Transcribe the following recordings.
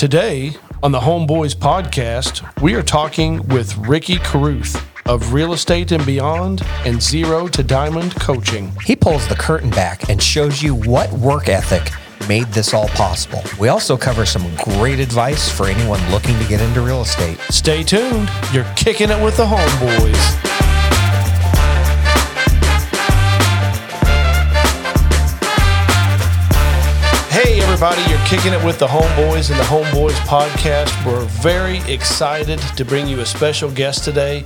Today on the Homeboys podcast, we are talking with Ricky Carruth of Real Estate and Beyond and Zero to Diamond Coaching. He pulls the curtain back and shows you what work ethic made this all possible. We also cover some great advice for anyone looking to get into real estate. Stay tuned. You're kicking it with the Homeboys. Everybody, you're kicking it with the Homeboys and the Homeboys podcast. We're very excited to bring you a special guest today.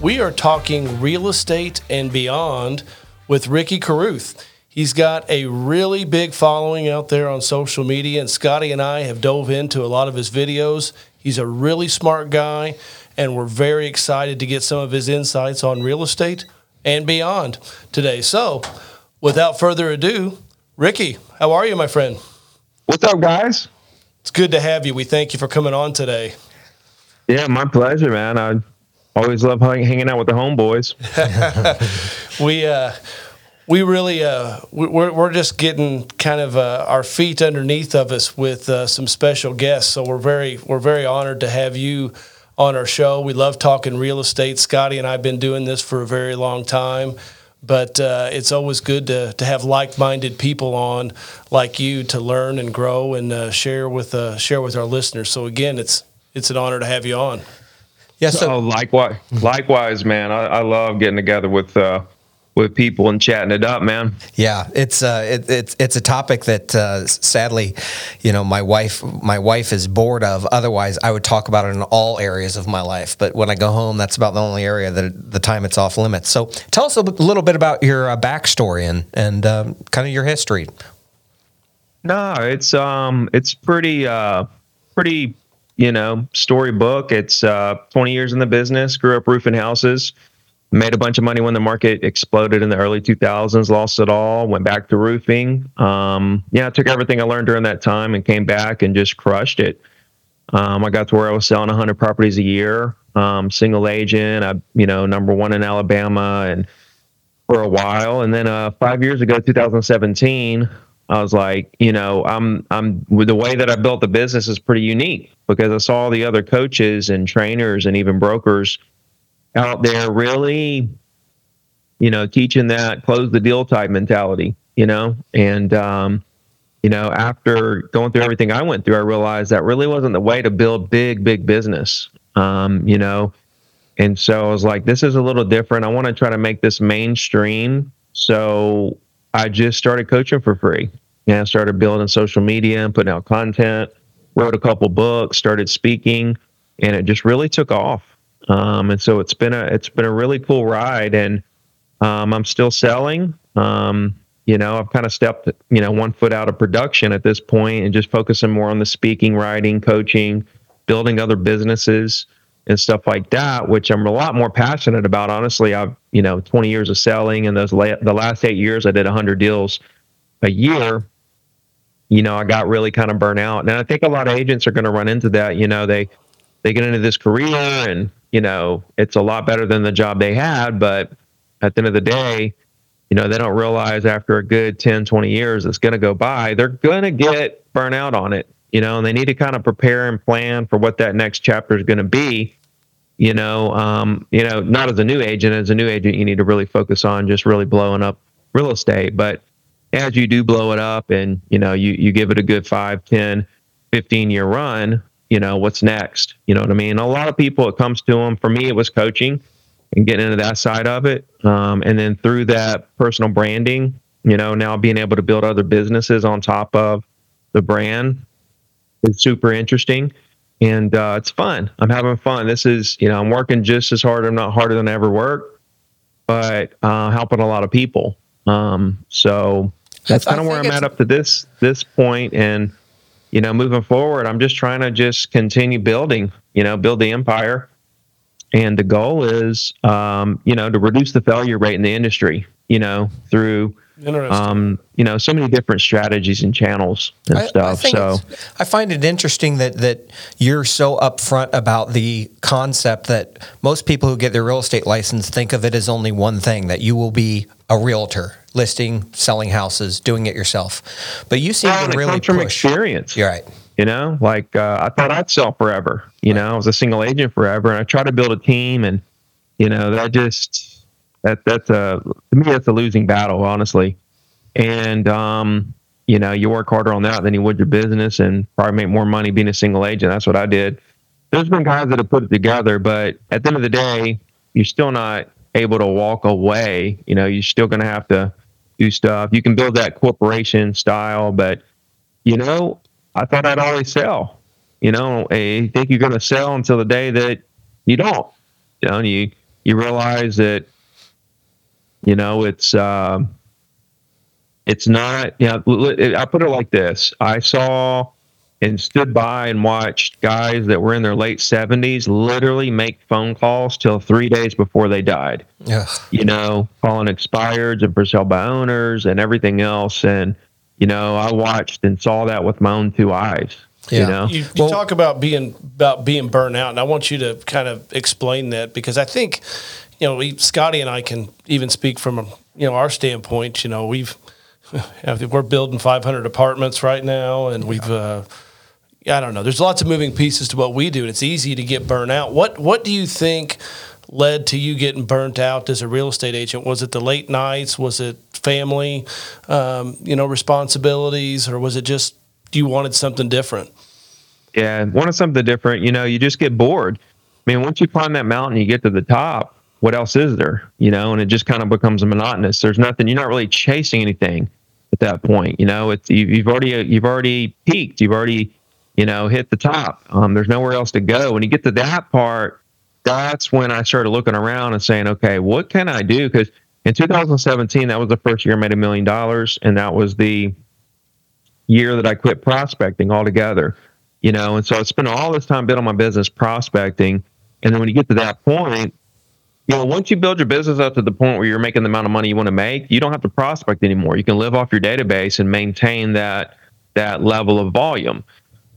We are talking real estate and beyond with Ricky Carruth. He's got a really big following out there on social media, and Scotty and I have dove into a lot of his videos. He's a really smart guy, and we're very excited to get some of his insights on real estate and beyond today. So, without further ado, Ricky, how are you, my friend? What's up, guys? It's good to have you. We thank you for coming on today. Yeah, my pleasure, man. I always love hanging out with the homeboys. we uh, we really uh, we're we're just getting kind of uh, our feet underneath of us with uh, some special guests. So we're very we're very honored to have you on our show. We love talking real estate. Scotty and I've been doing this for a very long time but uh, it's always good to, to have like-minded people on like you to learn and grow and uh, share with uh, share with our listeners. So again, it's it's an honor to have you on. Yeah. So oh, likewise, likewise, man. I, I love getting together with uh, with people and chatting it up, man. Yeah, it's uh, it, it's it's a topic that uh, sadly, you know, my wife my wife is bored of. Otherwise, I would talk about it in all areas of my life. But when I go home, that's about the only area that the time it's off limits. So, tell us a little bit about your uh, backstory and and um, kind of your history. No, it's um, it's pretty uh, pretty you know storybook. It's uh, 20 years in the business. Grew up roofing houses made a bunch of money when the market exploded in the early 2000s lost it all went back to roofing. Um, yeah i took everything i learned during that time and came back and just crushed it. Um, i got to where i was selling 100 properties a year. Um, single agent i you know number one in alabama and for a while. And then uh, five years ago 2017 I was like, you know, I'm I'm the way that I built the business is pretty unique because I saw the other coaches and trainers and even brokers out there really, you know, teaching that close the deal type mentality, you know, and, um, you know, after going through everything I went through, I realized that really wasn't the way to build big, big business. Um, you know, and so I was like, this is a little different. I want to try to make this mainstream. So I just started coaching for free. And I started building social media and putting out content, wrote a couple books, started speaking, and it just really took off. Um, and so it's been a it's been a really cool ride, and um, I'm still selling. Um, you know, I've kind of stepped you know one foot out of production at this point, and just focusing more on the speaking, writing, coaching, building other businesses and stuff like that, which I'm a lot more passionate about. Honestly, I've you know 20 years of selling, and those la- the last eight years I did 100 deals a year. You know, I got really kind of burnt out, and I think a lot of agents are going to run into that. You know, they they get into this career and you know, it's a lot better than the job they had. But at the end of the day, you know, they don't realize after a good 10, 20 years it's going to go by, they're going to get burnt out on it, you know, and they need to kind of prepare and plan for what that next chapter is going to be. You know, um, you know, not as a new agent, as a new agent, you need to really focus on just really blowing up real estate. But as you do blow it up and, you know, you, you give it a good five, 10, 15 year run, you know, what's next? You know what I mean? A lot of people, it comes to them. For me, it was coaching and getting into that side of it. Um, and then through that personal branding, you know, now being able to build other businesses on top of the brand is super interesting. And uh, it's fun. I'm having fun. This is, you know, I'm working just as hard. I'm not harder than I ever worked, but uh, helping a lot of people. Um, so that's kind of where I'm at up to this this point, and you know, moving forward, I'm just trying to just continue building, you know, build the empire. And the goal is, um, you know, to reduce the failure rate in the industry, you know, through, um, you know, so many different strategies and channels and I, stuff. I so I find it interesting that that you're so upfront about the concept that most people who get their real estate license think of it as only one thing that you will be a realtor listing, selling houses, doing it yourself. But you seem to really comes from experience. You're right. You know, like uh, I thought I'd sell forever. You know, I was a single agent forever, and I tried to build a team, and you know, that just that that's a to me that's a losing battle, honestly. And um, you know, you work harder on that than you would your business, and probably make more money being a single agent. That's what I did. There's been guys that have put it together, but at the end of the day, you're still not able to walk away. You know, you're still going to have to do stuff. You can build that corporation style, but you know, I thought I'd always sell. You know, I think you're going to sell until the day that you don't. You know, you you realize that you know it's uh, it's not. You know, I put it like this: I saw and stood by and watched guys that were in their late 70s literally make phone calls till three days before they died. Yeah. You know, calling expireds and for sale by owners and everything else. And, you know, I watched and saw that with my own two eyes. Yeah. You know, you, you well, talk about being about being burnt out, and I want you to kind of explain that because I think, you know, we, Scotty and I can even speak from you know our standpoint. You know, we've we're building 500 apartments right now, and yeah. we've uh, I don't know. There's lots of moving pieces to what we do, and it's easy to get burnt out. What What do you think led to you getting burnt out as a real estate agent? Was it the late nights? Was it family, um, you know, responsibilities, or was it just you wanted something different? Yeah, wanted something different. You know, you just get bored. I mean, once you climb that mountain, you get to the top. What else is there? You know, and it just kind of becomes monotonous. There's nothing. You're not really chasing anything at that point. You know, it's you've already you've already peaked. You've already you know, hit the top. Um, there's nowhere else to go. When you get to that part, that's when I started looking around and saying, okay, what can I do? Because in 2017, that was the first year I made a million dollars, and that was the year that I quit prospecting altogether. You know, and so I spent all this time building my business prospecting, and then when you get to that point, you know, once you build your business up to the point where you're making the amount of money you want to make, you don't have to prospect anymore. You can live off your database and maintain that that level of volume.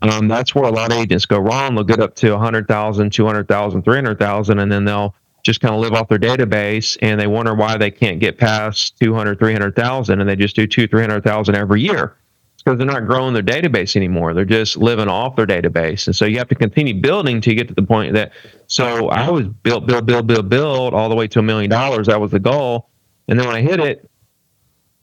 Um, that's where a lot of agents go wrong. They'll get up to 100,000, 200,000, 300,000, and then they'll just kind of live off their database and they wonder why they can't get past 200, 300,000 and they just do two, 300,000 every year. Because they're not growing their database anymore. They're just living off their database. And so you have to continue building to get to the point that, so I was build, build, build, build, build all the way to a million dollars. That was the goal. And then when I hit it,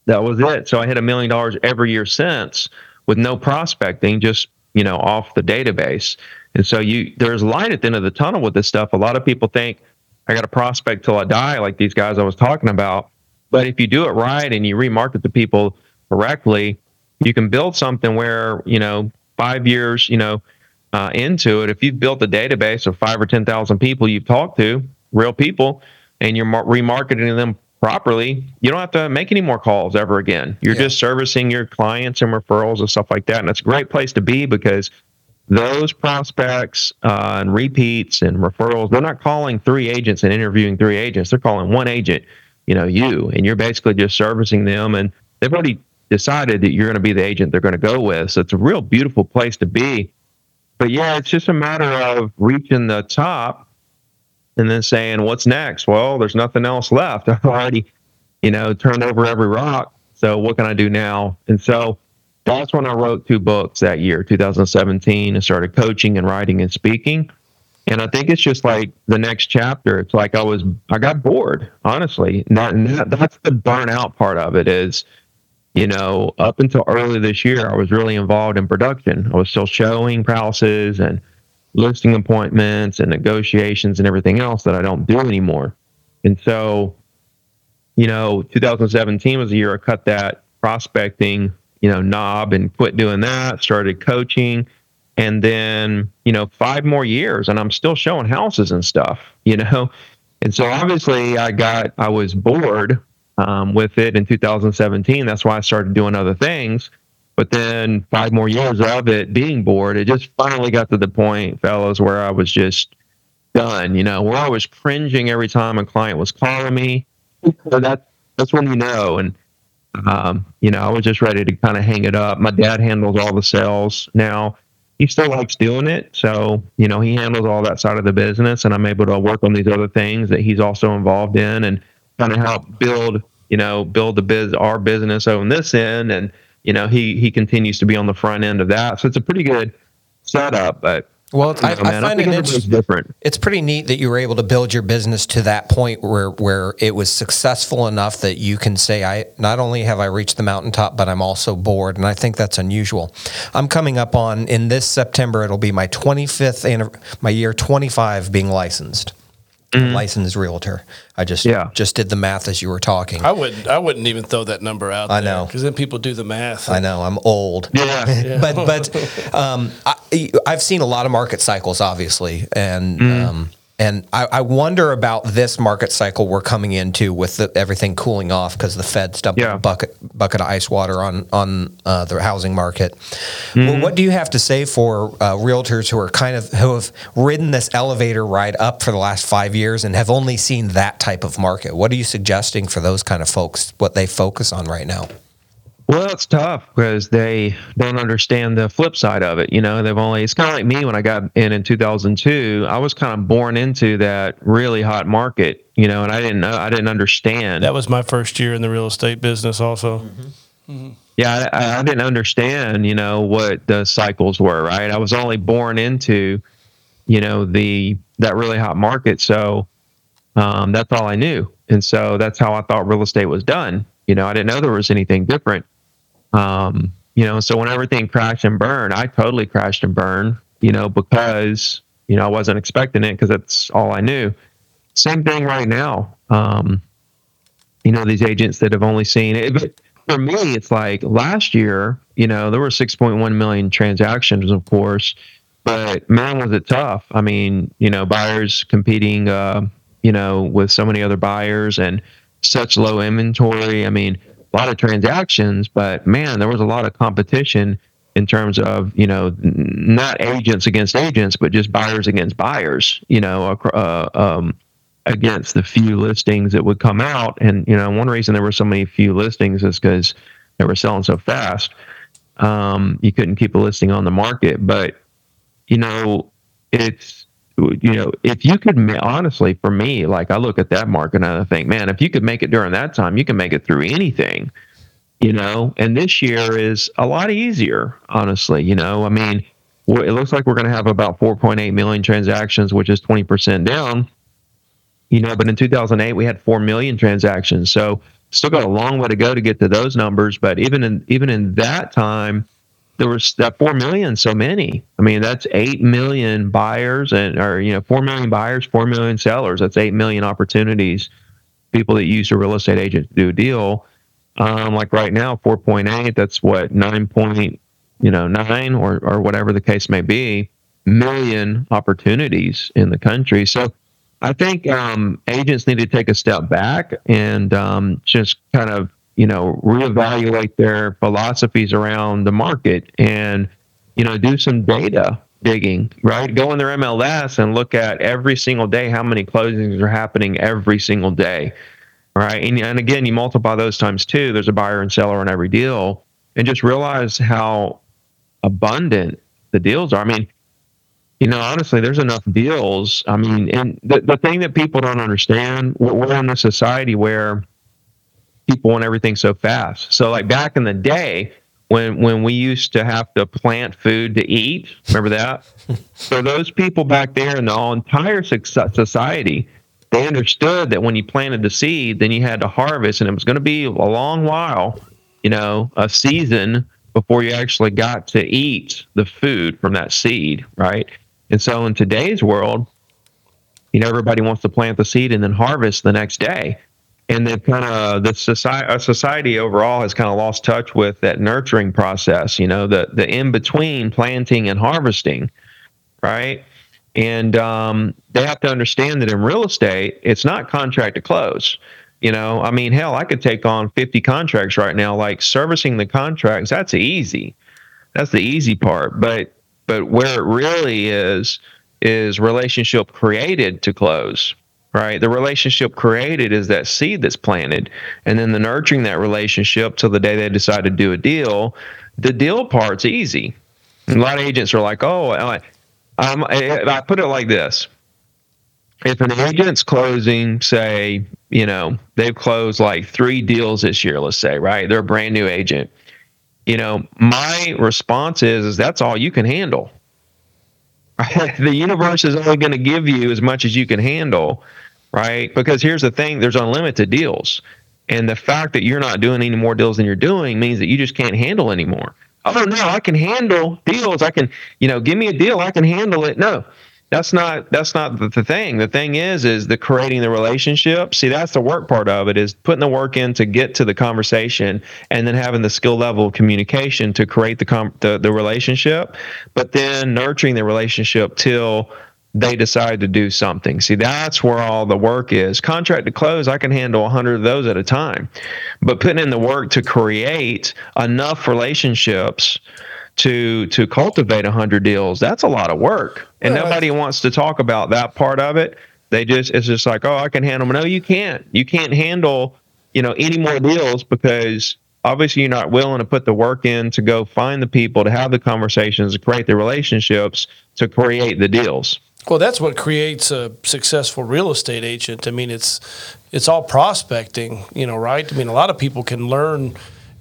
that was it. So I hit a million dollars every year since with no prospecting, just you know, off the database. And so you there's light at the end of the tunnel with this stuff. A lot of people think I got a prospect till I die, like these guys I was talking about. But if you do it right and you remarket to people correctly, you can build something where, you know, five years, you know, uh, into it, if you've built a database of five or 10,000 people you've talked to, real people, and you're remarketing them properly, you don't have to make any more calls ever again. You're yeah. just servicing your clients and referrals and stuff like that. And it's a great place to be because those prospects uh, and repeats and referrals, they're not calling three agents and interviewing three agents. They're calling one agent, you know, you, and you're basically just servicing them. And they've already decided that you're going to be the agent they're going to go with. So it's a real beautiful place to be. But yeah, it's just a matter of reaching the top and then saying, "What's next?" Well, there's nothing else left. I've already, you know, turned over every rock. So what can I do now? And so that's when I wrote two books that year, 2017, and started coaching and writing and speaking. And I think it's just like the next chapter. It's like I was, I got bored, honestly. That, that, that's the burnout part of it is, you know, up until early this year, I was really involved in production. I was still showing houses and listing appointments and negotiations and everything else that I don't do anymore. And so, you know, 2017 was the year I cut that prospecting, you know, knob and quit doing that, started coaching. And then, you know, five more years and I'm still showing houses and stuff, you know. And so obviously I got, I was bored um, with it in 2017. That's why I started doing other things. But then five more years of it being bored, it just finally got to the point, fellas, where I was just done, you know, where I was cringing every time a client was calling me. So that, that's when you know. And, um, you know, I was just ready to kind of hang it up. My dad handles all the sales now. He still likes doing it. So, you know, he handles all that side of the business, and I'm able to work on these other things that he's also involved in and kind of help build, you know, build the biz, our business on this end. And, you know, he he continues to be on the front end of that. So it's a pretty good setup, but Well, I, know, I I find think it interesting. different. It's pretty neat that you were able to build your business to that point where where it was successful enough that you can say, "I not only have I reached the mountaintop, but I'm also bored." And I think that's unusual. I'm coming up on in this September. It'll be my 25th and my year 25 being licensed, licensed realtor. I just Yeah. just did the math as you were talking. I wouldn't. I wouldn't even throw that number out. I know. because then people do the math. I know I'm old. Yeah. but but um, I, I've seen a lot of market cycles, obviously, and Mm. um, and I, I wonder about this market cycle we're coming into with the, everything cooling off because the Fed's dumped Yeah. a bucket bucket of ice water on on uh, the housing market. Mm-hmm. Well, what do you have to say for uh, realtors who are kind of who have ridden this elevator ride up for the last five years and have only seen that type of market? What are you suggesting for those kind of folks? What they focus on right now? Well, it's tough because they don't understand the flip side of it. You know, they've only, it's kind of like me when I got in in 2002. I was kind of born into that really hot market, you know, and I didn't know, I didn't understand. That was my first year in the real estate business. Also, yeah, I, I didn't understand, you know, what the cycles were, right? I was only born into, you know, the, that really hot market. So um, that's all I knew. And so that's how I thought real estate was done. You know, I didn't know there was anything different. Um, you know, so when everything crashed and burned, I totally crashed and burned, you know, because, you know, I wasn't expecting it because that's all I knew. Same thing right now. Um, you know, these agents that have only seen it. But for me, it's like last year, you know, there were 6.1 million transactions, of course, but man, was it tough. I mean, you know, buyers competing, uh, you know, with so many other buyers and such low inventory. I mean, a lot of transactions, but man, there was a lot of competition in terms of, you know, not agents against agents, but just buyers against buyers, you know, uh, um, against the few listings that would come out. And, you know, one reason there were so many few listings is because they were selling so fast. Um, you couldn't keep a listing on the market. But, you know, it's, you know, if you could, honestly, for me, like I look at that market and I think, man, if you could make it during that time, you can make it through anything, you know, and this year is a lot easier, honestly, you know, I mean, it looks like we're going to have about 4.8 million transactions, which is 20% down you know? But in 2008 we had 4 million transactions. So still got a long way to go to get to those numbers. But even in even in that time there was that 4 million so many. I mean that's 8 million buyers and or you know 4 million buyers 4 million sellers. That's 8 million opportunities. People that use a real estate agent to do a deal. Um, like right now 4.8 that's what 9 point you know 9 or or whatever the case may be million opportunities in the country. So I think um, agents need to take a step back and um, just kind of, you know, reevaluate their philosophies around the market and, you know, do some data digging, right? Go in their MLS and look at every single day how many closings are happening every single day, right? And, and again, you multiply those times two, there's a buyer and seller on every deal, and just realize how abundant the deals are. I mean, you know, honestly, there's enough deals. I mean, and the, the thing that people don't understand, we're we're in a society where people want everything so fast. So, like back in the day, when when we used to have to plant food to eat, remember that? so those people back there in the entire society, they understood that when you planted the seed, then you had to harvest, and it was going to be a long while, you know, a season before you actually got to eat the food from that seed, right? And so in today's world, you know, everybody wants to plant the seed and then harvest the next day. And then kind of the society, society overall has kind of lost touch with that nurturing process, you know, the, the in between planting and harvesting, right? And um, they have to understand that in real estate, it's not contract to close. You know, I mean, hell, I could take on 50 contracts right now. Like servicing the contracts, that's easy. That's the easy part. But but where it really is is relationship created to close right? The relationship created is that seed that's planted and then the nurturing that relationship till the day they decide to do a deal. The deal part's easy. A lot of agents are like oh I, I put it like this. If an agent's closing say you know they've closed like three deals this year let's say right? They're a brand new agent. You know my response is, is that's all you can handle. The universe is only going to give you as much as you can handle, right? Because here's the thing: there's unlimited deals, and the fact that you're not doing any more deals than you're doing means that you just can't handle anymore. Oh no, I can handle deals. I can, you know, give me a deal. I can handle it. No, that's not that's not the, the, thing the thing is is the creating the relationship see that's the work part of it is putting the work in to get to the conversation and then having the skill level of communication to create the com- the, the relationship but then nurturing the relationship till they decide to do something. See that's where all the work is. Contract to close i can handle 100 of those at a time. But putting in the work to create enough relationships to to cultivate 100 deals that's a lot of work. And well, nobody wants to talk about that part of it. They just it's just like oh i can handle them no you can't. You can't handle you know any more deals because obviously you're not willing to put the work in to go find the people to have the conversations to create the relationships to create the deals well that's what creates a successful real estate agent i mean it's it's all prospecting you know right i mean a lot of people can learn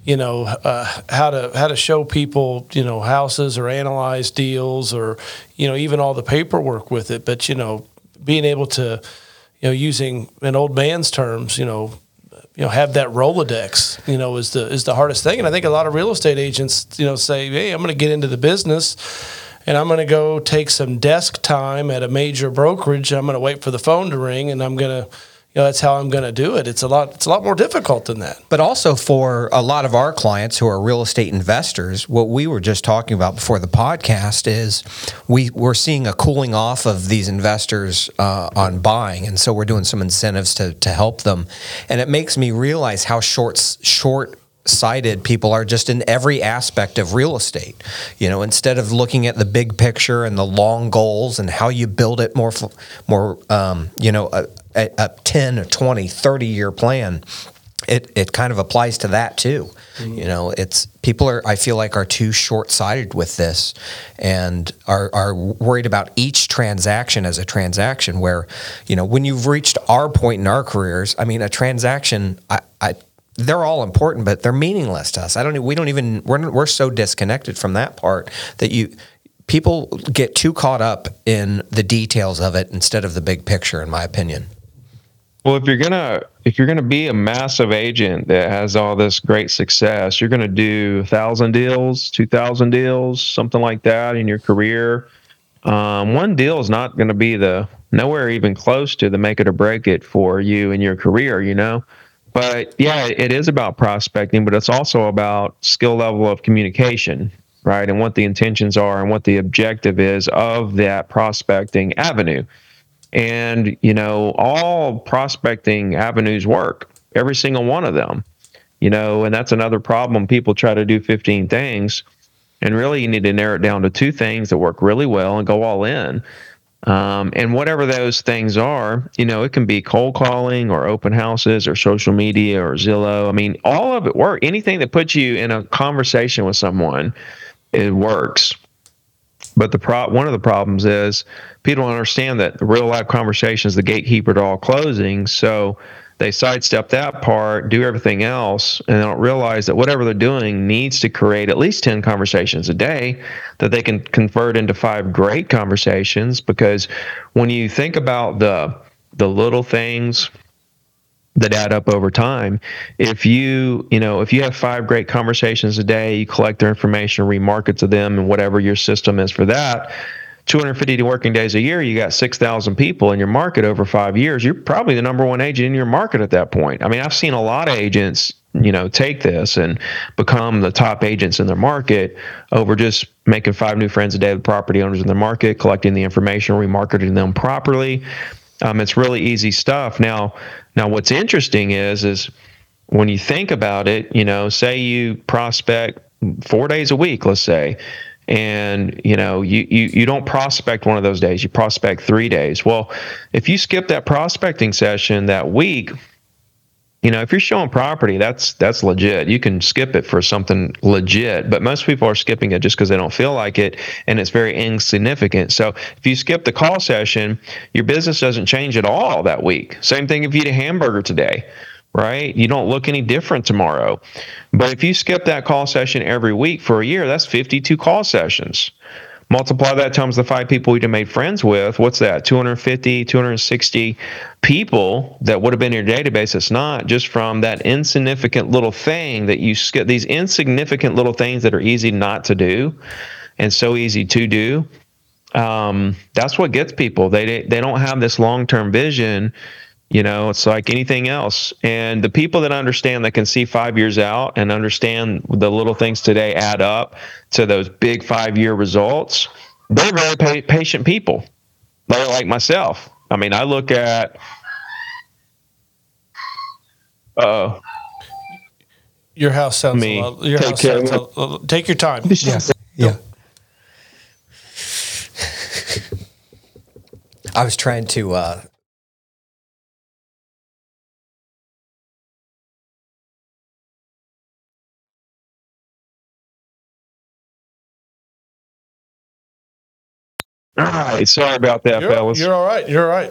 you know uh, how to how to show people you know houses or analyze deals or you know even all the paperwork with it but you know being able to you know using an old man's terms you know you know have that rolodex you know is the is the hardest thing and i think a lot of real estate agents you know say hey i'm going to get into the business and i'm going to go take some desk time at a major brokerage i'm going to wait for the phone to ring and i'm going to you know, that's how I'm going to do it. It's a lot. It's a lot more difficult than that. But also for a lot of our clients who are real estate investors, what we were just talking about before the podcast is we we're seeing a cooling off of these investors uh, on buying, and so we're doing some incentives to to help them, and it makes me realize how short short sighted people are just in every aspect of real estate. You know, instead of looking at the big picture and the long goals and how you build it more, more, um, you know, a, a, 10 a 20, 30 year plan, it, it kind of applies to that too. Mm-hmm. You know, it's people are, I feel like, are too short sighted with this and are, are worried about each transaction as a transaction. Where, you know, when you've reached our point in our careers, I mean, a transaction, I, I they're all important, but they're meaningless to us. I don't. We don't even. We're we're so disconnected from that part that you people get too caught up in the details of it instead of the big picture. In my opinion. Well, if you're gonna if you're gonna be a massive agent that has all this great success, you're gonna do a thousand deals, two thousand deals, something like that in your career. Um, one deal is not going to be the nowhere even close to the make it or break it for you in your career. You know, but yeah, it is about prospecting, but it's also about skill level of communication, right? And what the intentions are and what the objective is of that prospecting avenue. And, you know, all prospecting avenues work, every single one of them, you know, and that's another problem. People try to do 15 things. And really, you need to narrow it down to two things that work really well and go all in. Um, and whatever those things are, you know, it can be cold calling or open houses or social media or Zillow. I mean, all of it work. Anything that puts you in a conversation with someone, it works. But the pro- one of the problems is people don't understand that the real life conversations, the gatekeeper to all closing. So they sidestep that part, do everything else, and they don't realize that whatever they're doing needs to create at least 10 conversations a day that they can convert into five great conversations. Because when you think about the the little things that add up over time. If you, you know, if you have five great conversations a day, you collect their information, remarket to them, and whatever your system is for that, 250 working days a year, you got 6,000 people in your market over five years. You're probably the number one agent in your market at that point. I mean, I've seen a lot of agents, you know, take this and become the top agents in their market over just making five new friends a day with property owners in their market, collecting the information, remarketing them properly. Um, it's really easy stuff. Now, now what's interesting is, is when you think about it, you know, say you prospect four days a week, let's say, and you know you, you you don't prospect one of those days. You prospect three days. Well if you skip that prospecting session that week you know if you're showing property that's that's legit. You can skip it for something legit but most people are skipping it just because they don't feel like it and it's very insignificant. So if you skip the call session your business doesn't change at all that week. Same thing if you eat a hamburger today right? You don't look any different tomorrow. But if you skip that call session every week for a year, that's 52 call sessions. multiply that times the five people we'd have made friends with what's that 250 260 people that would have been in your database it's not just from that insignificant little thing that you skip these insignificant little things that are easy not to do and so easy to do um, that's what gets people they they don't have this long-term vision you know it's like anything else and the people that understand that can see five years out and understand the little things today add up to those big five year results they're very pa- patient people they're like myself i mean i look at uh Your house sounds Me. a lot. Your Take house sounds a, a- take your time. Yeah. Yeah. I was trying to uh, all right sorry about that You're, fellas you're all right. You're all right.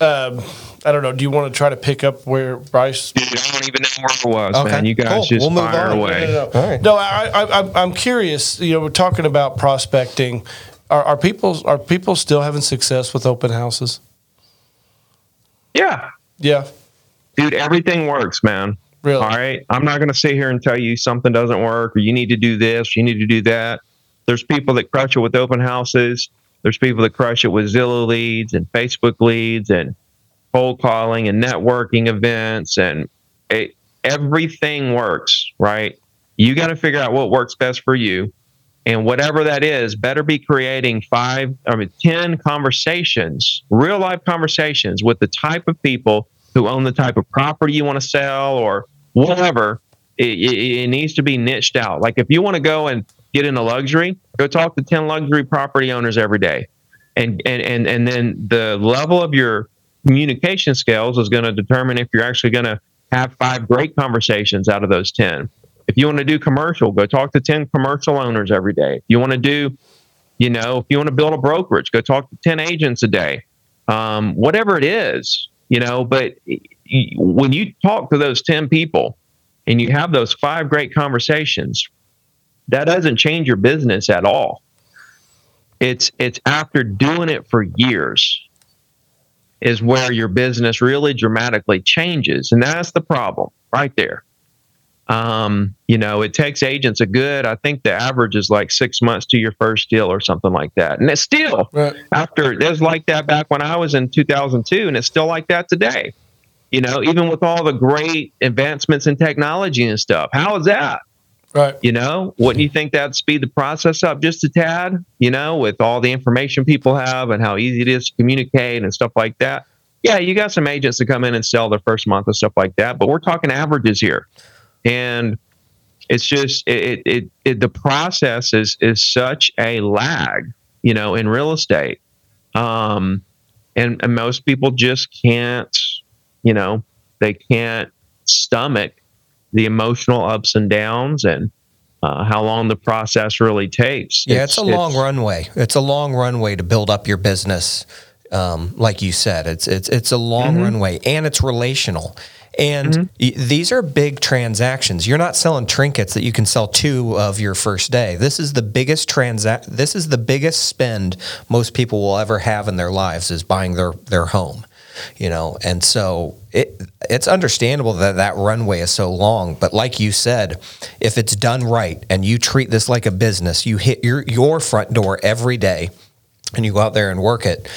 Um, I don't know. Do you want to try to pick up where Bryce? Dude, i don't even know where it was Okay, man you guys cool. just We'll move fire on. away No, no, no. All right. No, I, I, I'm- I'm curious. You know, we're talking about prospecting. Are, are people are people still having success with open houses? yeah Yeah, dude everything works man really. All right. I'm not going to sit here and tell you something doesn't work or you need to do this, you need to do that. There's people that crush it with open houses. There's people that crush it with Zillow leads and Facebook leads and cold calling and networking events and it, everything works, right? You got to figure out what works best for you. And whatever that is, better be creating five, I mean, 10 conversations, real life conversations with the type of people who own the type of property you want to sell or whatever. It, it, it needs to be niched out. Like if you want to go and get into luxury, go talk to 10 luxury property owners every day. And, and, and, and then the level of your communication skills is going to determine if you're actually going to have five great conversations out of those 10. If you want to do commercial, go talk to 10 commercial owners every day. If you want to do, you know, if you want to build a brokerage, go talk to 10 agents a day. Um, whatever it is, you know, but when you talk to those 10 people and you have those five great conversations, that doesn't change your business at all. It's it's after doing it for years is where your business really dramatically changes. And that's the problem right there. Um, you know, it takes agents a good, I think the average is like six months to your first deal or something like that. And it's still Right. after it was like that back when I was in 2002, and it's still like that today. You know, even with all the great advancements in technology and stuff. How is that? Right. You know, wouldn't you think that'd speed the process up just a tad? You know, with all the information people have and how easy it is to communicate and stuff like that. Yeah, you got some agents that come in and sell their first month and stuff like that, but we're talking averages here, and it's just it it, it the process is is such a lag, you know, in real estate, um, and, and most people just can't, you know, they can't stomach the emotional ups and downs and uh, how long the process really takes. Yeah, it's, a long runway. It's a long runway to build up your business. Um, like you said, it's it's it's a long Mm-hmm. runway, and it's relational. And y- these are big transactions. You're not selling trinkets that you can sell two of your first day. This is the biggest transact. This is the biggest spend most people will ever have in their lives is buying their their home. You know, and so it it's understandable that that runway is so long. But like you said, if it's done right and you treat this like a business, you hit your your front door every day, and you go out there and work it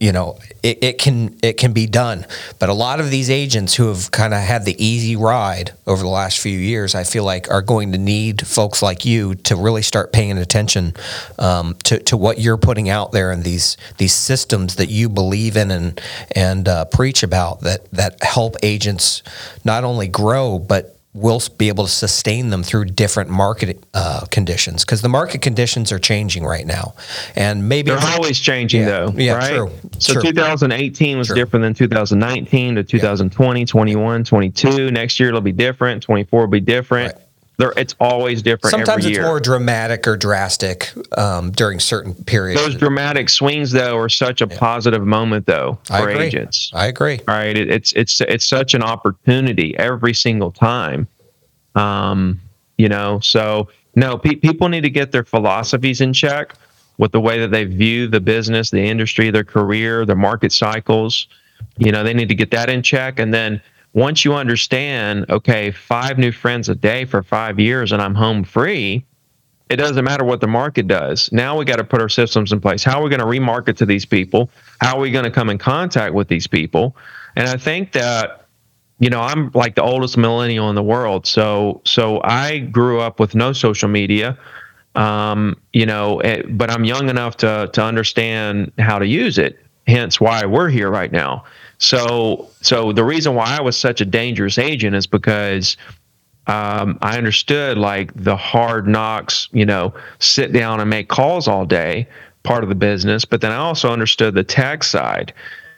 you know it, it can it can be done. But a lot of these agents who have kind of had the easy ride over the last few years i feel like are going to need folks like you to really start paying attention um, to, to what you're putting out there and these these systems that you believe in and and uh, preach about that that help agents not only grow but will be able to sustain them through different market uh, conditions because the market conditions are changing right now and maybe They're always changing Yeah. though, Yeah, right? true. So True. 2018 was True. different than 2019 to 2020, 21, 22. Next year it'll be different. 24 will be different. Right. There, it's always different Sometimes it's year. more dramatic or drastic um, during certain periods. Those dramatic swings though are such a positive moment though I for agree. agents. I agree. right? It, it's it's it's such an opportunity every single time. Um, you know, so No, pe- people need to get their philosophies in check with the way that they view the business, the industry, their career, their market cycles. You know, they need to get that in check. And then once you understand, okay, five new friends a day for five years and I'm home free, it doesn't matter what the market does. Now we got to put our systems in place. How are we going to remarket to these people? How are we going to come in contact with these people? And I think that you know i'm like the oldest millennial in the world so so i grew up with no social media um, you know it, eh, but i'm young enough to to understand how to use it hence why we're here right now so so the reason why i was such a dangerous agent is because um, I understood like the hard knocks, you know, sit down and make calls all day, part of the business. But then I also understood the tech side.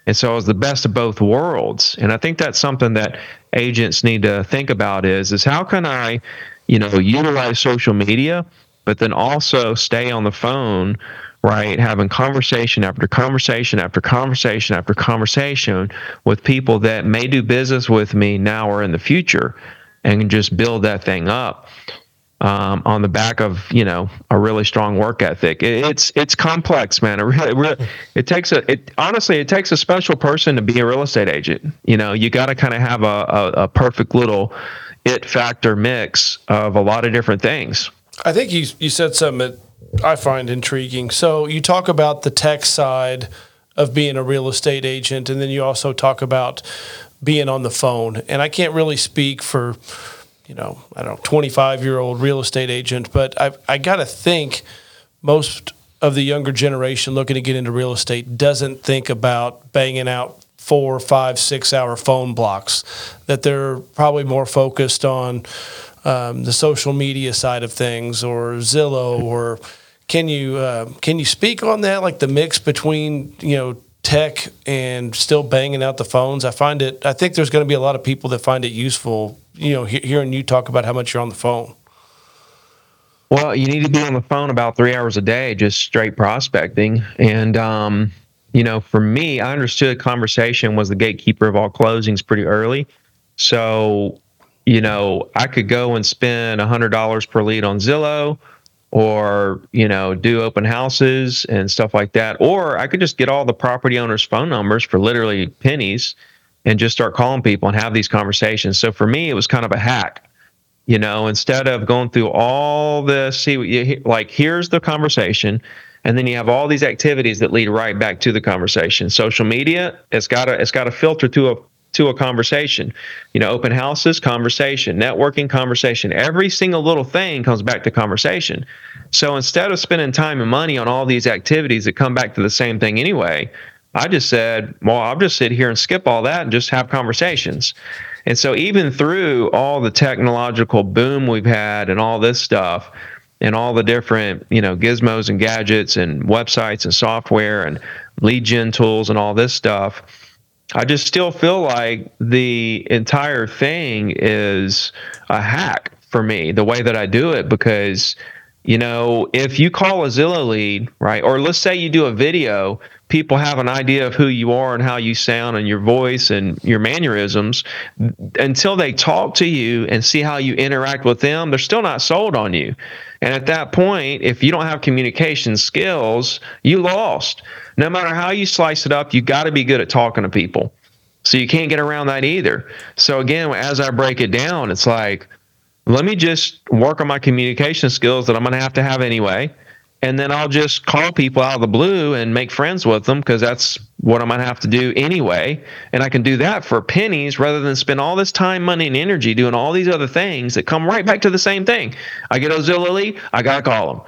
And so I was the best of both worlds. And I think that's something that agents need to think about is is how can I, you know, utilize social media, but then also stay on the phone, right? Having conversation after conversation after conversation after conversation with people that may do business with me now or in the future and just build that thing up um, on the back of you know a really strong work ethic. It, it's it's complex, man. It really, really it takes a it honestly it takes a special person to be a real estate agent. You know, you got to kind of have a, a, a perfect little it factor mix of a lot of different things. I think you you said something I find intriguing. So you talk about the tech side of being a real estate agent, and then you also talk about being on the phone. And I can't really speak for, you know, I don't know, 25 year old real estate agent, but I, I got to think most of the younger generation looking to get into real estate doesn't think about banging out four, five, six hour phone blocks, that they're probably more focused on um, the social media side of things or Zillow or can you uh, can you speak on that like the mix between you know tech and still banging out the phones. I find it. I think there's going to be a lot of people that find it useful. You know, hearing you talk about how much you're on the phone. Well, you need to be on the phone about three hours a day, just straight prospecting. And um, you know, for me, I understood conversation was the gatekeeper of all closings pretty early. So, you know, I could go and spend a hundred dollars per lead on Zillow or you know do open houses and stuff like that. Or i could just get all the property owners phone numbers for literally pennies and just start calling people and have these conversations. So for me it was kind of a hack you know instead of going through all this see you, like here's the conversation and then you have all these activities that lead right back to the conversation. Social media it's got to it's got to filter through a to a conversation. You know, open houses, conversation, networking, conversation. Every single little thing comes back to conversation. So instead of spending time and money on all these activities that come back to the same thing anyway, I just said, well, I'll just sit here and skip all that and just have conversations. And so even through all the technological boom we've had and all this stuff, and all the different you know gizmos and gadgets and websites and software and lead gen tools and all this stuff I just still feel like the entire thing is a hack for me, the way that I do it, because, you know, if you call a Zillow lead, right, or let's say you do a video, people have an idea of who you are and how you sound and your voice and your mannerisms. Until they talk to you and see how you interact with them, they're still not sold on you. And at that point, if you don't have communication skills, you lost no matter how you slice it up, you got to be good at talking to people. So you can't get around that either. So again, as I break it down, it's like, let me just work on my communication skills that I'm going to have to have anyway. And then I'll just call people out of the blue and make friends with them because that's what I'm going to have to do anyway. And I can do that for pennies rather than spend all this time, money, and energy doing all these other things that come right back to the same thing. I get a Zillow I got to call them.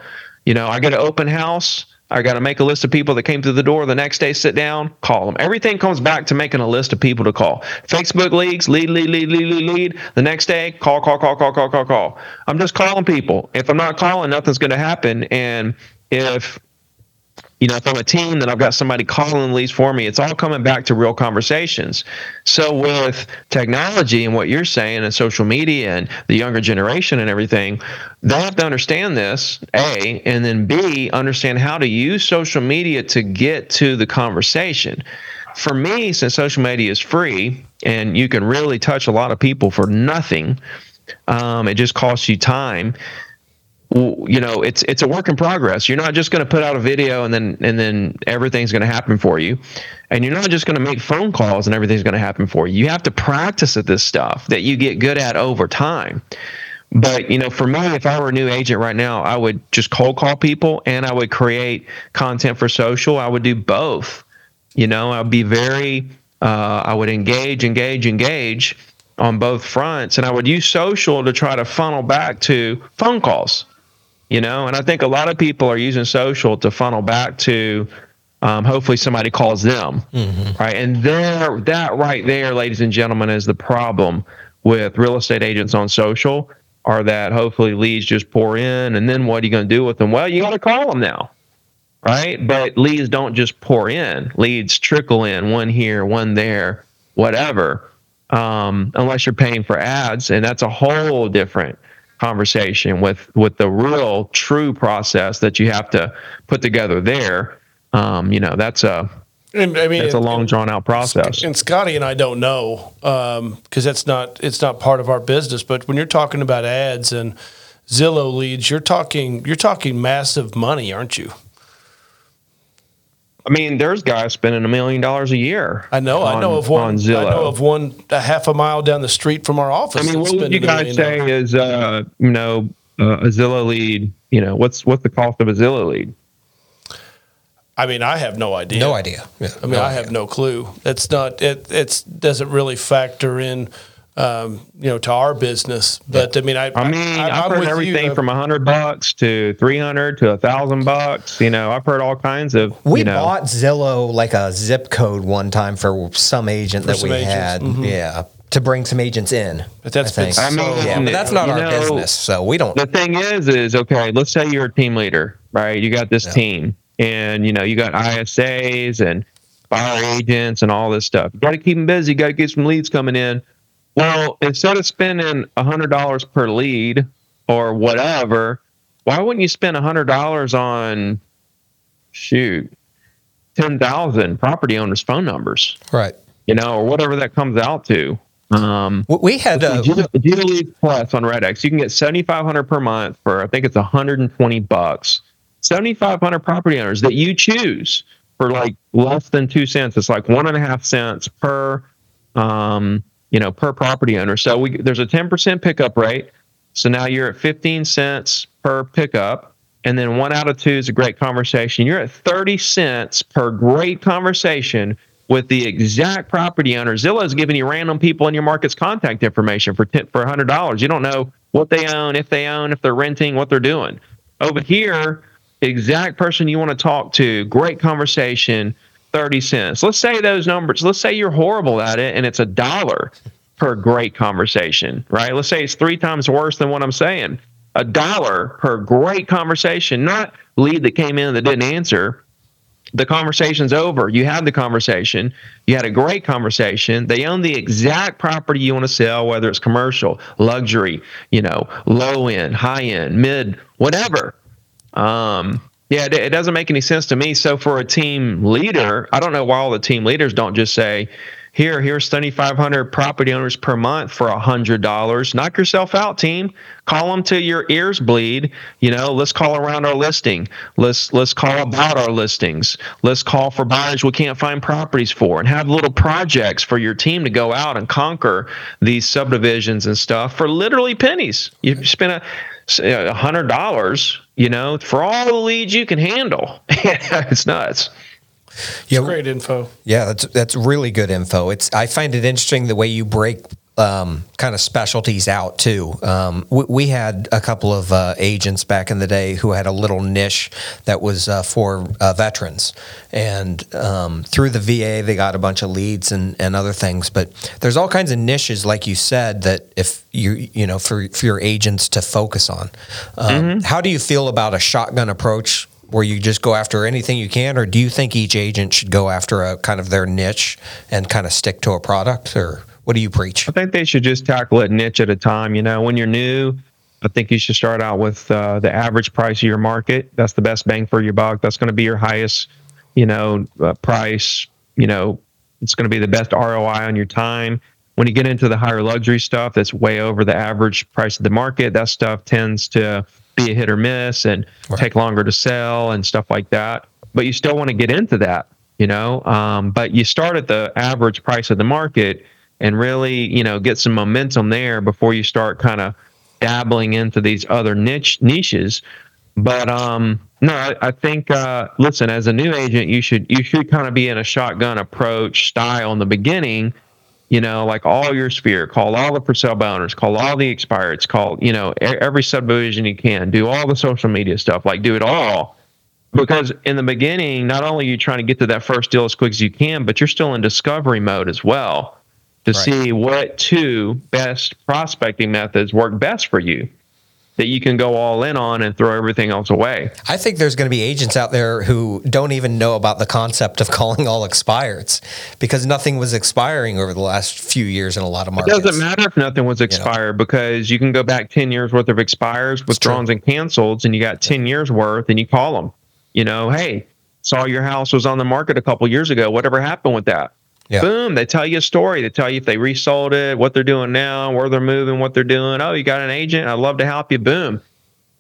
You know, I get an open house, I got to make a list of people that came through the door. The next day, sit down, call them. Everything comes back to making a list of people to call. Facebook leagues, lead, lead, lead, lead, lead, lead. The next day, call, call, call, call, call, call, call. I'm just calling people. If I'm not calling, nothing's going to happen. And if you know, if I'm a team, then I've got somebody calling leads for me. It's all coming back to real conversations. So with technology and what you're saying and social media and the younger generation and everything, they have to understand this, A, and then B, understand how to use social media to get to the conversation. For me, since social media is free and you can really touch a lot of people for nothing, um, it just costs you time you know it's it's a work in progress. You're not just going to put out a video and then and then everything's going to happen for you. And you're not just going to make phone calls and everything's going to happen for you. You have to practice at this stuff that you get good at over time. But you know for me if i were a new agent right now i would just cold call people and i would create content for social. I would do both. You know i'd be very uh, i would engage engage engage on both fronts. And i would use social to try to funnel back to phone calls you know? And i think a lot of people are using social to funnel back to um, hopefully somebody calls them. Mm-hmm. right? And there that right there ladies and gentlemen is the problem with real estate agents on social are that hopefully leads just pour in and then what are you going to do with them? Well you got to call them now. Right? But leads don't just pour in. Leads trickle in one here one there whatever um, unless you're paying for ads and that's a whole different conversation with with the real true process that you have to put together there um, you know that's a and, I mean, it's a long drawn out process. And Scotty and I don't know because um, that's not it's not part of our business. But when you're talking about ads and Zillow leads, you're talking you're talking massive money, aren't you? I mean, there's guys spending a million dollars a year. I know. On, I know of one. On Zillow. I know of one a half a mile down the street from our office. I mean, what would you guys say is, uh, you know, uh, a Zillow lead? You know, what's what's the cost of a Zillow lead? I mean, I have no idea. No idea. Yeah, I mean, no I idea. have no clue. It's not. It it's doesn't really factor in um, you know, to our business. But I mean, I, I mean, I, have heard everything you, uh, from a hundred bucks to three hundred to a thousand bucks. You know, I've heard all kinds of. We you know, bought Zillow like a zip code one time for some agent for that some we agents. had. Mm-hmm. Yeah. To bring some agents in, but that's I, I mean, yeah, but that's not our know, business, so we don't. The thing is, is okay. Let's say you're a team leader, right? You got this yeah. team, and you know you got ISAs and buyer agents and all this stuff. You got to keep them busy. You got to get some leads coming in well, instead of spending $100 per lead or whatever, why wouldn't you spend $100 on, shoot, 10,000 property owners' phone numbers? Right. You know, or whatever that comes out to. Um, we had a Geo Leads Plus on Redx. You can get 7,500 per month for I think it's 120 bucks. 7,500 property owners that you choose for like less than two cents. It's like one and a half cents per um, you know, per property owner. So we, there's a 10% pickup rate. So now you're at 15 cents per pickup. And then one out of two is a great conversation. You're at 30 cents per great conversation with the exact property owner. Zillow is giving you random people in your market's contact information for 10, for $100. You don't know what they own, if they own, if they're renting, what they're doing. Over here, exact person you want to talk to, great conversation, 30 cents. Let's say those numbers, let's say you're horrible at it and it's a dollar per great conversation, right? Let's say it's three times worse than what I'm saying. A dollar per great conversation, not lead that came in that didn't answer. The conversation's over. You had the conversation. You had a great conversation. They own the exact property you want to sell, whether it's commercial, luxury, you know, low end, high end, mid, whatever. Um, yeah, it, doesn't make any sense to me. So for a team leader, I don't know why all the team leaders don't just say, here, here's 7,500 property owners per month for $100. Knock yourself out, team. Call them till your ears bleed. You know, let's call around our listing. Let's let's call about our listings. Let's call for buyers we can't find properties for and have little projects for your team to go out and conquer these subdivisions and stuff for literally pennies. You spend a hundred dollars, you know, for all the leads you can handle. it's nuts. Yeah, great info. Yeah, that's that's really good info. It's I find it interesting the way you break um, kind of specialties out too. Um, we, we, had a couple of uh, agents back in the day who had a little niche that was uh, for uh, veterans, and um, through the VA they got a bunch of leads and, and other things. But there's all kinds of niches, like you said, that if you you know for for your agents to focus on. Um, mm-hmm. How do you feel about a shotgun approach? Where you just go after anything you can, or do you think each agent should go after a kind of their niche and kind of stick to a product, or what do you preach? I think they should just tackle it niche at a time. You know, when you're new, I think you should start out with uh, the average price of your market. That's the best bang for your buck. That's going to be your highest, you know, uh, price. You know, it's going to be the best ROI on your time. When you get into the higher luxury stuff, that's way over the average price of the market. That stuff tends to be a hit or miss and right. take longer to sell and stuff like that. But you still want to get into that, you know. Um, but you start at the average price of the market and really, you know, get some momentum there before you start kind of dabbling into these other niche niches. But um, no, I, I think uh, listen, as a new agent, you should you should kind of be in a shotgun approach style in the beginning. You know, like all your sphere, call all the for sale by owners, call all the expireds, call you know every subdivision you can, do all the social media stuff, like do it all. Because in the beginning, not only are you trying to get to that first deal as quick as you can, but you're still in discovery mode as well to right. see what two best prospecting methods work best for you that you can go all in on and throw everything else away. I think there's going to be agents out there who don't even know about the concept of calling all expireds because nothing was expiring over the last few years in a lot of markets. It doesn't matter if nothing was expired you know? because you can go back 10 years worth of expires, withdrawals, and cancels, and you got 10 years worth and you call them. You know, hey, saw your house was on the market a couple years ago. Whatever happened with that? Yeah. Boom, they tell you a story. They tell you if they resold it, what they're doing now, where they're moving, what they're doing. Oh, you got an agent? I'd love to help you. Boom.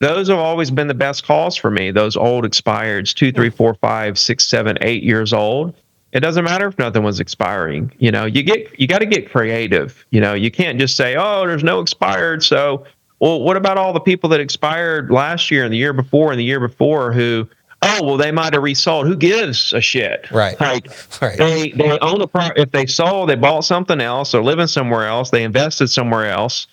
Those have always been the best calls for me. Those old expireds, two, three, four, five, six, seven, eight years old. It doesn't matter if nothing was expiring. You know, you get you got to get creative. You know, you can't just say, "Oh, there's no expired." So, well, what about all the people that expired last year and the year before and the year before who oh well they might have resold who gives a shit? Right. Like right. they they own the pro if they sold they bought something else or living somewhere else they invested somewhere else.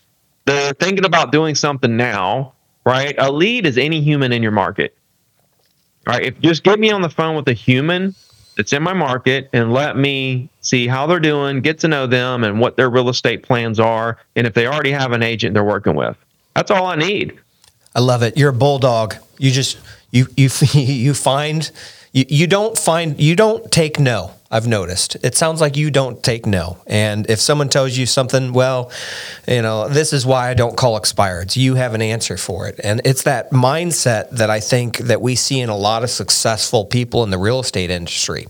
They're thinking about doing something now right? A lead is any human in your market. Right? If just get me on the phone with a human that's in my market and let me see how they're doing get to know them and what their real estate plans are and if they already have an agent they're working with. That's all i need. I love it. You're a bulldog. You just you you you find you, you don't find you don't take no I've noticed. It sounds like you don't take no. And if someone tells you something, well, you know, this is why I don't call expireds. You have an answer for it. And it's that mindset that I think that we see in a lot of successful people in the real estate industry,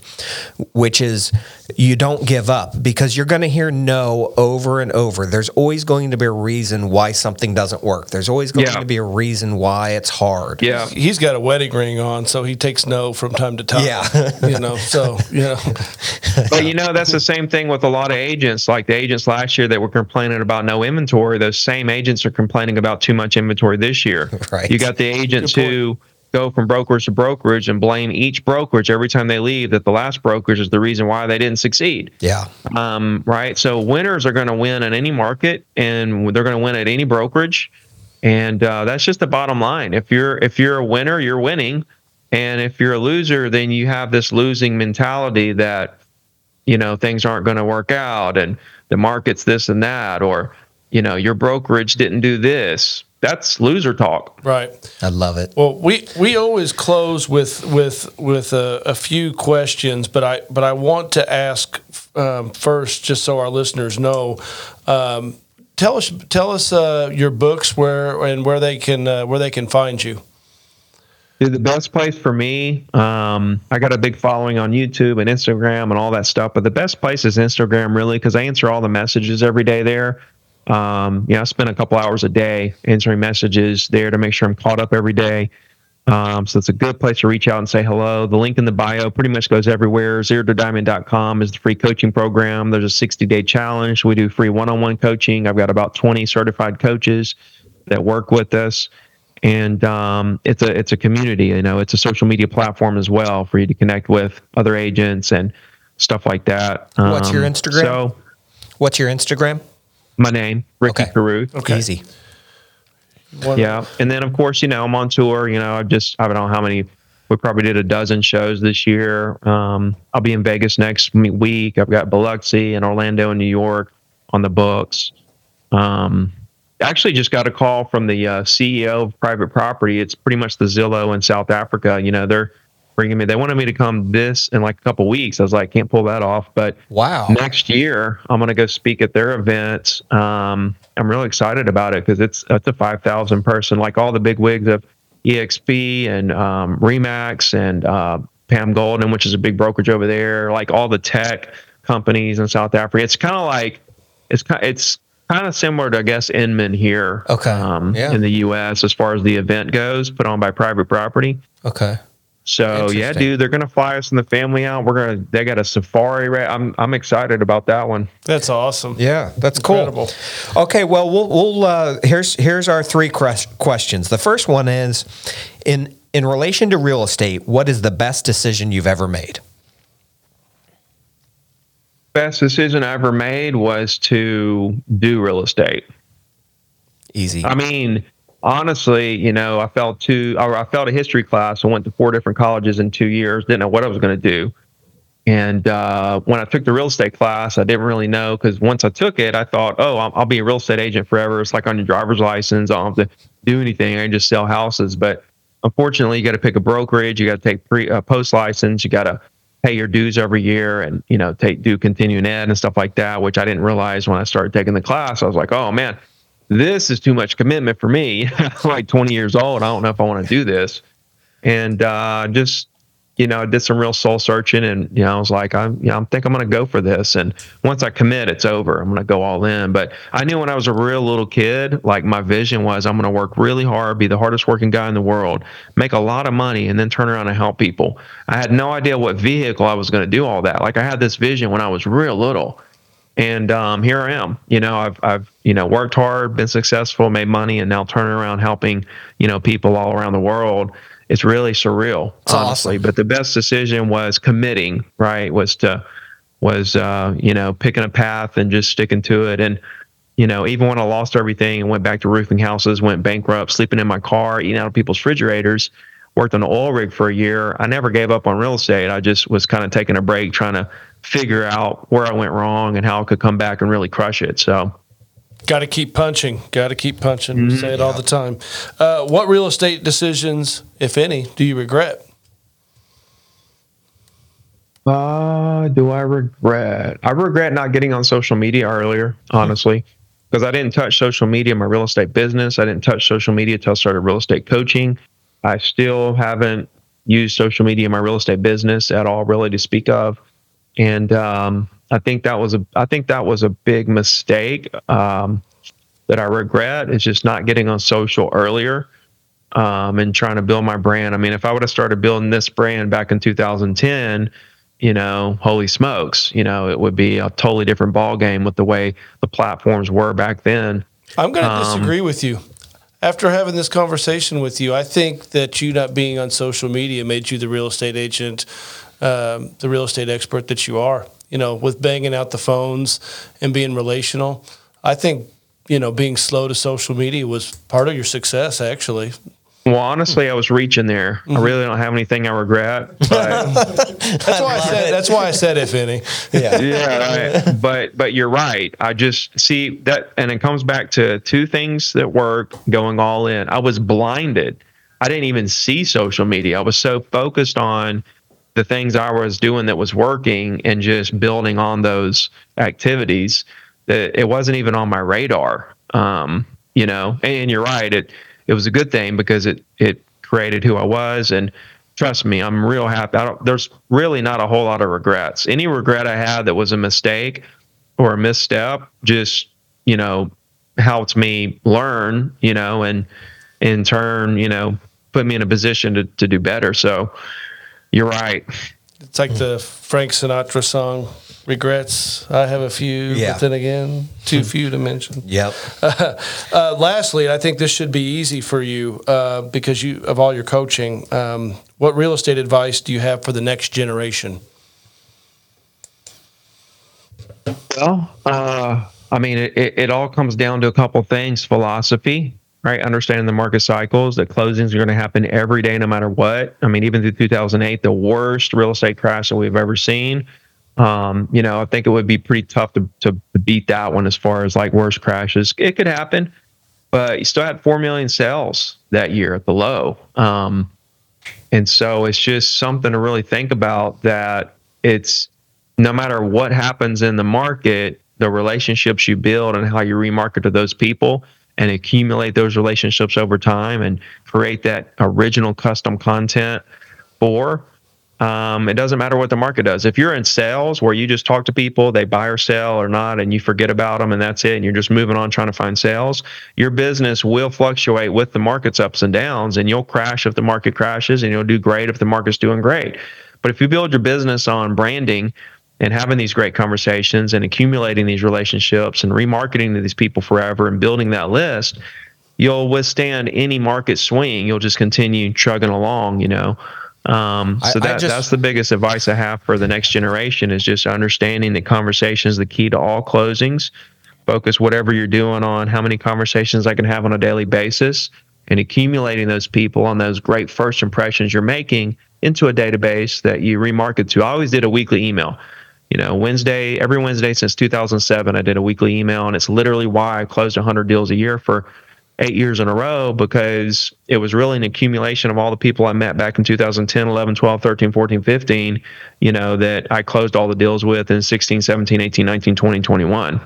which is you don't give up because you're going to hear no over and over. There's always going to be a reason why something doesn't work. There's always going yeah. to be a reason why it's hard. Yeah. He's got a wedding ring on, so he takes no from time to time. Yeah. you know, so, you know. but you know, that's the same thing with a lot of agents. Like the agents last year that were complaining about no inventory, those same agents are complaining about too much inventory this year. Right. You got the agents who go from brokerage to brokerage and blame each brokerage every time they leave that the last brokerage is the reason why they didn't succeed. Yeah. Um, right. So winners are going to win in any market and they're going to win at any brokerage. And uh, that's just the bottom line. If you're if you're a winner, you're winning. And if you're a loser, then you have this losing mentality that, you know, things aren't going to work out and the market's this and that, or, you know, your brokerage didn't do this that's loser talk. Right. I love it. Well, we we always close with with with a, a few questions, but I but I want to ask um, first, just so our listeners know. Um, tell us tell us uh, your books where and where they can uh, where they can find you. The best place for me, um, I got a big following on YouTube and Instagram and all that stuff, but the best place is Instagram, really, because I answer all the messages every day there. Um, you know, I spend a couple hours a day answering messages there to make sure I'm caught up every day. Um, so it's a good place to reach out and say hello. The link in the bio pretty much goes everywhere. Zero to diamond.com is the free coaching program. There's a 60 day challenge. We do free one on one coaching. I've got about 20 certified coaches that work with us. And um, it's a it's a community, you know, it's a social media platform as well for you to connect with other agents and stuff like that. What's your um, Instagram? So, what's your Instagram? my name, Ricky okay. Carruth. Okay. Easy. One yeah, and then of course, you know, I'm on tour. You know, I just I don't know how many. We probably did a dozen shows this year. Um, I'll be in Vegas next week. I've got Biloxi and Orlando and New York on the books. Um, actually, just got a call from the uh, CEO of Private Property. It's pretty much the Zillow in South Africa. You know, they're bringing me. They wanted me to come this in like a couple weeks. I was like, can't pull that off. But wow, next year I'm going to go speak at their event. Um, I'm really excited about it because it's it's a 5,000 person, like all the big wigs of EXP and um, Remax and uh, Pam Golding, which is a big brokerage over there. Like all the tech companies in South Africa. It's kind of like it's it's kind of similar to I guess Inman here. Okay. Um, Yeah. In the U.S. as far as the event goes, put on by private property. Okay. So yeah, dude, they're gonna fly us and the family out. We're gonna. They got a safari. Right. I'm I'm excited about that one. That's awesome. Yeah, that's Incredible. cool. Okay, well, we'll, we'll uh, here's here's our three ques- questions. The first one is, in in relation to real estate, what is the best decision you've ever made? Best decision I ever made was to do real estate. Easy. I mean, honestly, you know, I felt two, or I felt a history class. I went to four different colleges in two years. Didn't know what I was going to do. And uh, when I took the real estate class, I didn't really know because once I took it, I thought, oh, I'll, I'll be a real estate agent forever. It's like on your driver's license. I don't have to do anything. I can just sell houses. But unfortunately, you got to pick a brokerage. You got to take pre uh, post license. You got to pay your dues every year, and you know, take do continuing ed and stuff like that. Which I didn't realize when I started taking the class. I was like, oh man, this is too much commitment for me. Like 20 years old. I don't know if I want to do this. And uh, just, you know, I did some real soul searching and, you know, I was like, I'm, you know, I think I'm going to go for this. And once I commit, it's over. I'm going to go all in. But I knew when I was a real little kid, like my vision was I'm going to work really hard, be the hardest working guy in the world, make a lot of money, and then turn around and help people. I had no idea what vehicle I was going to do all that. Like I had this vision when I was real little and um, here I am. You know, I've I've you know worked hard, been successful, made money, and now turning around helping you know people all around the world. It's really surreal, It's honestly. awesome. But the best decision was committing. Right, was to was uh, you know picking a path and just sticking to it. And you know, even when I lost everything and went back to roofing houses, went bankrupt, sleeping in my car, eating out of people's refrigerators, worked on an oil rig for a year. I never gave up on real estate. I just was kind of taking a break, trying to figure out where I went wrong and how I could come back and really crush it. So, Got to keep punching. Got to keep punching. Mm-hmm. We say it all the time. Uh, what real estate decisions, if any, do you regret? uh, do I regret? I regret not getting on social media earlier, honestly, because I didn't touch social media in my real estate business. I didn't touch social media until I started real estate coaching. I still haven't used social media in my real estate business at all, really, to speak of. And um, I think that was a I think that was a big mistake um, that I regret is just not getting on social earlier um, and trying to build my brand. I mean, if I would have started building this brand back in 2010, you know, holy smokes, you know, it would be a totally different ball game with the way the platforms were back then. I'm going to Um, disagree with you. After having this conversation with you, I think that you not being on social media made you the real estate agent, um, the real estate expert that you are. You know, with banging out the phones and being relational. I think, you know, being slow to social media was part of your success, actually. Well, honestly, I was reaching there. I mm-hmm. really don't have anything I regret. But That's why I said. That's why I said, if any. yeah. yeah, right. but but you're right. I just see that, and it comes back to two things that work: going all in. I was blinded. I didn't even see social media. I was so focused on the things I was doing that was working and just building on those activities that it wasn't even on my radar. Um, you know, and you're right. It it was a good thing because it it created who I was and trust me, I'm real happy. There's really not a whole lot of regrets. Any regret I had that was a mistake or a misstep, just you know, helped me learn, you know, and in turn, you know, put me in a position to to do better. So you're right. It's like the Frank Sinatra song, "Regrets." I have a few, Yeah. but then again, too few to mention. Yep. Uh, lastly, I think this should be easy for you uh, because you of all your coaching. Um, what real estate advice do you have for the next generation? Well, uh, I mean, it, it, it all comes down to a couple things philosophy, right? Understanding the market cycles, that closings are going to happen every day, no matter what. I mean, even through 2008, the worst real estate crash that we've ever seen. Um, you know, I think it would be pretty tough to, to, beat that one as far as like worst crashes. It could happen, but you still had 4 million sales that year at the low. Um, and so it's just something to really think about that it's no matter what happens in the market, the relationships you build and how you remarket to those people and accumulate those relationships over time and create that original custom content for Um, it doesn't matter what the market does. If you're in sales where you just talk to people, they buy or sell or not, and you forget about them and that's it, and you're just moving on trying to find sales, your business will fluctuate with the market's ups and downs, and you'll crash if the market crashes, and you'll do great if the market's doing great. But if you build your business on branding and having these great conversations and accumulating these relationships and remarketing to these people forever and building that list, you'll withstand any market swing. You'll just continue chugging along, you know. Um, so that, just, that's the biggest advice I have for the next generation is just understanding that conversation is the key to all closings. Focus whatever you're doing on how many conversations I can have on a daily basis and accumulating those people on those great first impressions you're making into a database that you remarket to. I always did a weekly email. You know, Wednesday, every Wednesday since 2007, I did a weekly email, and it's literally why I closed 100 deals a year for eight years in a row because it was really an accumulation of all the people I met back in 2010, 11, 12, 13, 14, 15, you know, that I closed all the deals with in 16, 17, 18, 19, 20, 21.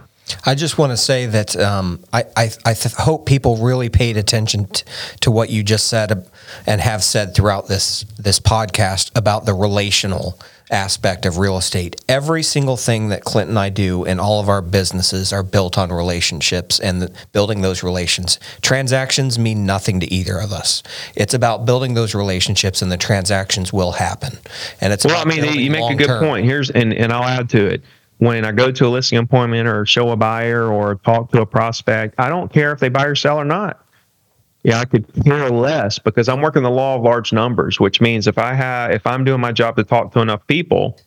I just want to say that um, I, I, I th- hope people really paid attention t- to what you just said and have said throughout this this podcast about the relational aspect of real estate. Every single thing that Clint and I do in all of our businesses are built on relationships and the, building those relations. Transactions mean nothing to either of us. It's about building those relationships, and the transactions will happen. And it's well, I mean, you make a good term. point. Here's and and I'll add to it when I go to a listing appointment or show a buyer or talk to a prospect, I don't care if they buy or sell or not. Yeah, I could care less because I'm working the law of large numbers, which means if I have if I'm doing my job to talk to enough people,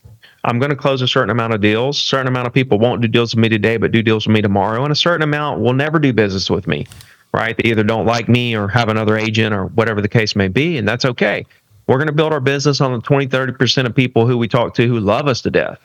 I'm going to close a certain amount of deals. Certain amount of people won't do deals with me today, but do deals with me tomorrow, and a certain amount will never do business with me. Right? They either don't like me or have another agent or whatever the case may be, and that's okay. We're going to build our business on the 20, 30% of people who we talk to who love us to death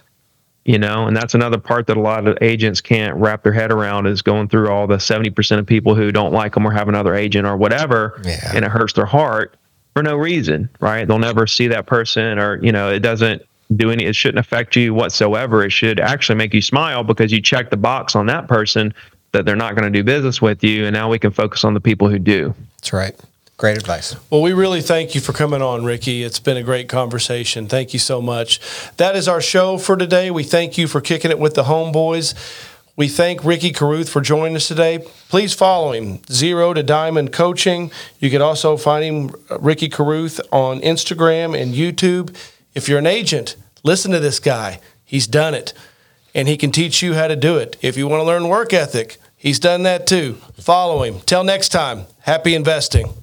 you know and that's another part that a lot of agents can't wrap their head around is going through all the 70% of people who don't like them or have another agent or whatever yeah. and it hurts their heart for no reason right? They'll never see that person or you know it doesn't do any it shouldn't affect you whatsoever. It should actually make you smile because you check the box on that person that they're not going to do business with you and now we can focus on the people who do. That's right Great advice. Well, we really thank you for coming on, Ricky. It's been a great conversation. Thank you so much. That is our show for today. We thank you for kicking it with the homeboys. We thank Ricky Carruth for joining us today. Please follow him, Zero to Diamond Coaching. You can also find him, uh, Ricky Carruth, on Instagram and YouTube. If you're an agent, listen to this guy. He's done it, and he can teach you how to do it. If you want to learn work ethic, he's done that too. Follow him. Till next time, happy investing.